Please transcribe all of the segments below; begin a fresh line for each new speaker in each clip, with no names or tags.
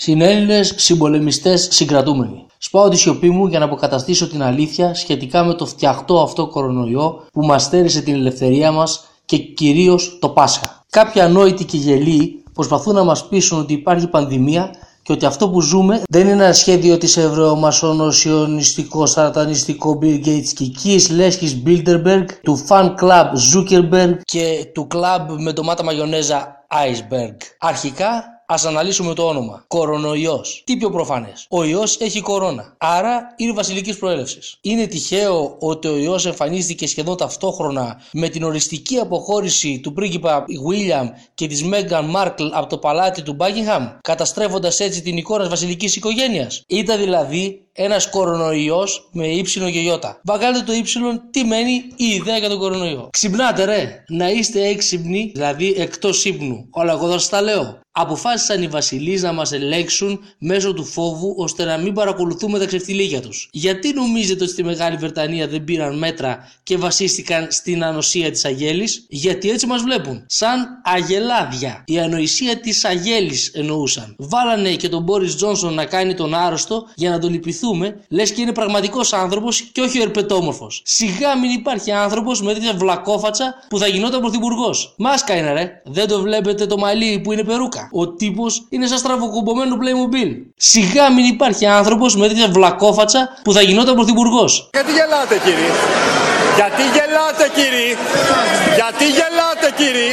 Συνέλληνες, συμπολεμιστές, συγκρατούμενοι. Σπάω τη σιωπή μου για να αποκαταστήσω την αλήθεια σχετικά με το φτιαχτό αυτό κορονοϊό που μας στέρισε την ελευθερία μας και κυρίως το Πάσχα. Κάποιοι ανόητοι και γελοί προσπαθούν να μας πείσουν ότι υπάρχει πανδημία και ότι αυτό που ζούμε δεν είναι ένα σχέδιο της ευρωμασονοσιονιστικό σατανιστικό Bill Gates Κικής, Λέσχης Bilderberg, του fan club Zuckerberg και του club με ντομάτα μαγιονέζα Iceberg. Αρχικά Α αναλύσουμε το όνομα. Κορονοϊός. Τι πιο προφανές; Ο ιός έχει κορώνα. Άρα είναι βασιλικής προέλευσης. Είναι τυχαίο ότι ο ιός εμφανίστηκε σχεδόν ταυτόχρονα με την οριστική αποχώρηση του πρίγκιπα William και της Μέγαν Μάρκλ από το παλάτι του Buckingham, καταστρέφοντας έτσι την εικόνα βασιλικής οικογένειας. Ήταν δηλαδή ένας κορονοϊός με ύψιλο και γιώτα. Βαγάλετε το ύψιλο, τι μένει; Η ιδέα για τον κορονοϊό. Ξυπνάτε ρε, να είστε έξυπνοι, δηλαδή εκτός ύπνου. Όλα εγώ θα σας τα λέω αποφάσισαν οι βασιλείς να μας ελέγξουν μέσω του φόβου ώστε να μην παρακολουθούμε τα ξεφτιλίγια τους. Γιατί νομίζετε ότι στη Μεγάλη Βρετανία δεν πήραν μέτρα και βασίστηκαν στην ανοσία της Αγέλης, γιατί έτσι μας βλέπουν. Σαν αγελάδια. Η ανοησία της Αγέλης εννοούσαν. Βάλανε και τον Μπόρις Τζόνσον να κάνει τον άρρωστο για να τον λυπηθούμε, λες και είναι πραγματικός άνθρωπος και όχι ο ερπετόμορφος. Σιγά μην υπάρχει άνθρωπος με τέτοια βλακόφατσα που θα γινόταν πρωθυπουργός. Μάσκα είναι ρε. Δεν το βλέπετε το μαλλί που είναι περούκα. Ο τύπος είναι σαν στραβοκομπομένο Playmobil. Σιγά μην υπάρχει άνθρωπος με τέτοια βλακόφατσα που θα γινόταν πρωθυπουργός.
Γιατί γελάτε, κύριε; Γιατί γελάτε, κύριε. Γιατί γελάτε, κύριε.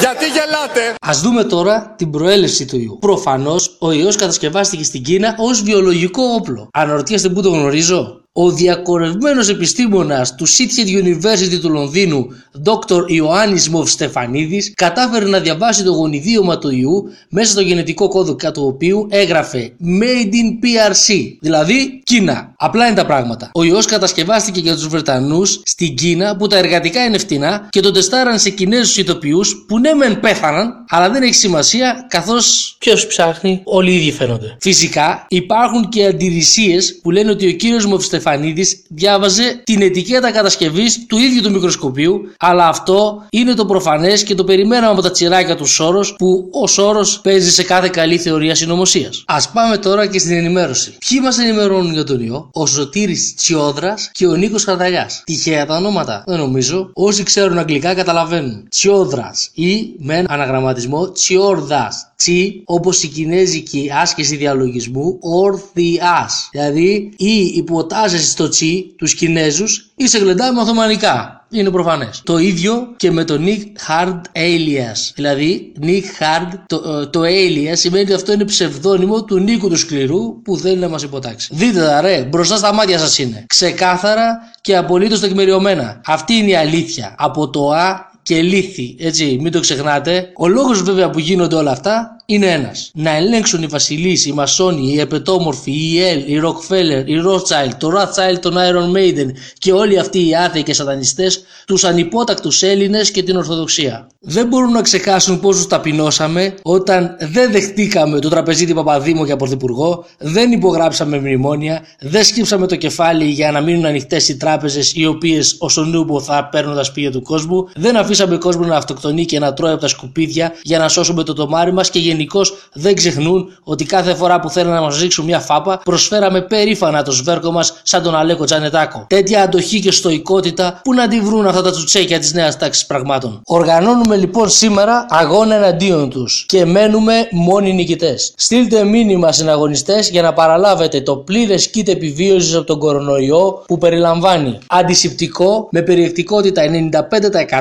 Γιατί γελάτε;
Α δούμε τώρα την προέλευση του ιού. Προφανώς ο ιός κατασκευάστηκε στην Κίνα ως βιολογικό όπλο. Αναρωτιέστε πού το γνωρίζω; Ο διακορευμένος επιστήμονας του City University του Λονδίνου, Dr. Ιωάννης Μοβ Στεφανίδης, κατάφερε να διαβάσει το γονιδίωμα του ιού μέσα στο γενετικό κώδικα του οποίου έγραφε Made in PRC, δηλαδή Κίνα. Απλά είναι τα πράγματα. Ο ιός κατασκευάστηκε για τους Βρετανούς στην Κίνα που τα εργατικά είναι φτηνά και τον τεστάραν σε Κινέζους ηθοποιούς που ναι μεν πέθαναν, αλλά δεν έχει σημασία καθώς ποιος ψάχνει, όλοι οι ίδιοι φαίνονται. Φυσικά υπάρχουν και αντιρρησίες που λένε ότι ο κύριος Μοβ Στεφανίδης διάβαζε την ετικέτα κατασκευής του ίδιου του μικροσκοπίου, αλλά αυτό είναι το προφανές και το περιμέναμε από τα τσιράκια του Σόρος που ο Σόρος παίζει σε κάθε καλή θεωρία συνωμοσίας. Ας πάμε τώρα και στην ενημέρωση. Ποιοι μας ενημερώνουν για τον ιό, ο Σωτήρης Τσιόδρας και ο Νίκος Καρδαλιάς. Τυχαία τα ονόματα, δεν νομίζω. Όσοι ξέρουν αγγλικά καταλαβαίνουν. Τσιόδρας ή με αναγραμματισμό Τσιόρδας. Τσι, όπως η κινέζικη άσκηση διαλογισμού, ορθιάς. Δηλαδή, η υποτάσσεσαι στο τσι τους Κινέζους ή σε γλεντάει με Οθωμανικά. Είναι προφανές. Το ίδιο και με το Nick Hard Alias. Δηλαδή, Nick Hard, το, ε, το Alias σημαίνει ότι αυτό είναι ψευδόνυμο του Νίκου του Σκληρού που θέλει να μας υποτάξει. Δείτε τα ρε, μπροστά στα μάτια σας είναι. Ξεκάθαρα και απολύτως τεκμηριωμένα. Αυτή είναι η αλήθεια. Από το Α και λύθη, έτσι, μην το ξεχνάτε. Ο λόγος βέβαια που γίνονται όλα αυτά είναι ένας. Να ελέγξουν οι βασιλείς, οι μασόνοι, οι επετόμορφοι, οι Ελ, οι Ροκφέλερ, οι Rothschild, το Rothschild των Iron Maiden και όλοι αυτοί οι άθεοι και σατανιστές, τους ανυπότακτους Έλληνες και την Ορθοδοξία. Δεν μπορούν να ξεχάσουν πώς τους ταπεινώσαμε όταν δεν δεχτήκαμε το τραπεζίτη Παπαδήμο για πρωθυπουργό, δεν υπογράψαμε μνημόνια, δεν σκύψαμε το κεφάλι για να μείνουν ανοιχτές οι τράπεζες οι οποίες ως ο νούμπο θα παίρνουν τα σπίτια του κόσμου, δεν αφήσαμε κόσμο να αυτοκτονεί και να τρώει από τα σκουπίδια για να σώσουμε το τομάρι μας και γενικώς δεν ξεχνούν ότι κάθε φορά που θέλουν να μας ρίξουν μια φάπα, προσφέραμε περήφανα το σβέρκο μας σαν τον Αλέκο Τζανετάκο. Τέτοια αντοχή και στοικότητα που να τη βρουν αυτά τα τσουτσέκια της νέας τάξης πραγμάτων. Οργανώνουμε λοιπόν σήμερα αγώνα εναντίον τους και μένουμε μόνοι νικητές. Στείλτε μήνυμα συναγωνιστές για να παραλάβετε το πλήρες kit επιβίωσης από τον κορονοϊό που περιλαμβάνει αντισηπτικό με περιεκτικότητα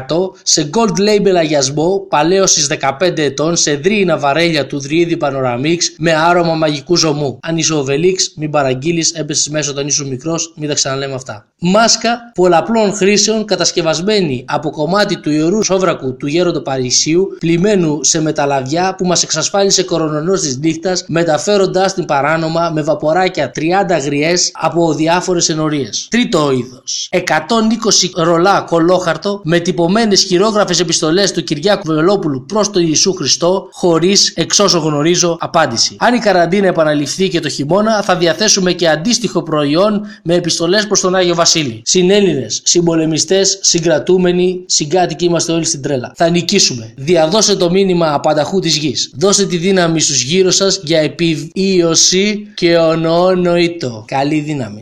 95% σε gold label αγιασμό παλαίωσης 15 ετών σε δρύινα βαρέλια του Δριίδη Πανοραμίξ με άρωμα μαγικού ζωμού. Αν είσαι ο Βελίξ, μην παραγγείλεις, έπεσε μέσα όταν είσαι μικρός, μην τα ξαναλέμε αυτά. Μάσκα πολλαπλών χρήσεων κατασκευασμένη από κομμάτι του ιερού σόβρακου του γέροντο Παρισίου, πλημμένου σε μεταλλαδιά που μας εξασφάλισε κορονονό της νύχτας, μεταφέροντά την παράνομα με βαποράκια 30 γριές από διάφορες ενορίες. Τρίτο είδος. 120 ρολά κολόχαρτο με τυπωμένες χειρόγραφες επιστολές του Κυριάκου Βελόπουλου προς τον Ιησού Χριστό, χωρίς εξ όσο γνωρίζω, απάντηση. Αν η καραντίνα επαναληφθεί και το χειμώνα, θα διαθέσουμε και αντίστοιχο προϊόν με επιστολές προς τον Άγιο Βασίλη. Συνέλληνες, συμπολεμιστές, συγκρατούμενοι, συγκάτοικοι είμαστε όλοι στην τρέλα. Θα νικήσουμε. Διαδώστε το μήνυμα απανταχού της γης. Δώστε τη δύναμη στους γύρω σας για επιβίωση και ονοόνοητο. Καλή δύναμη.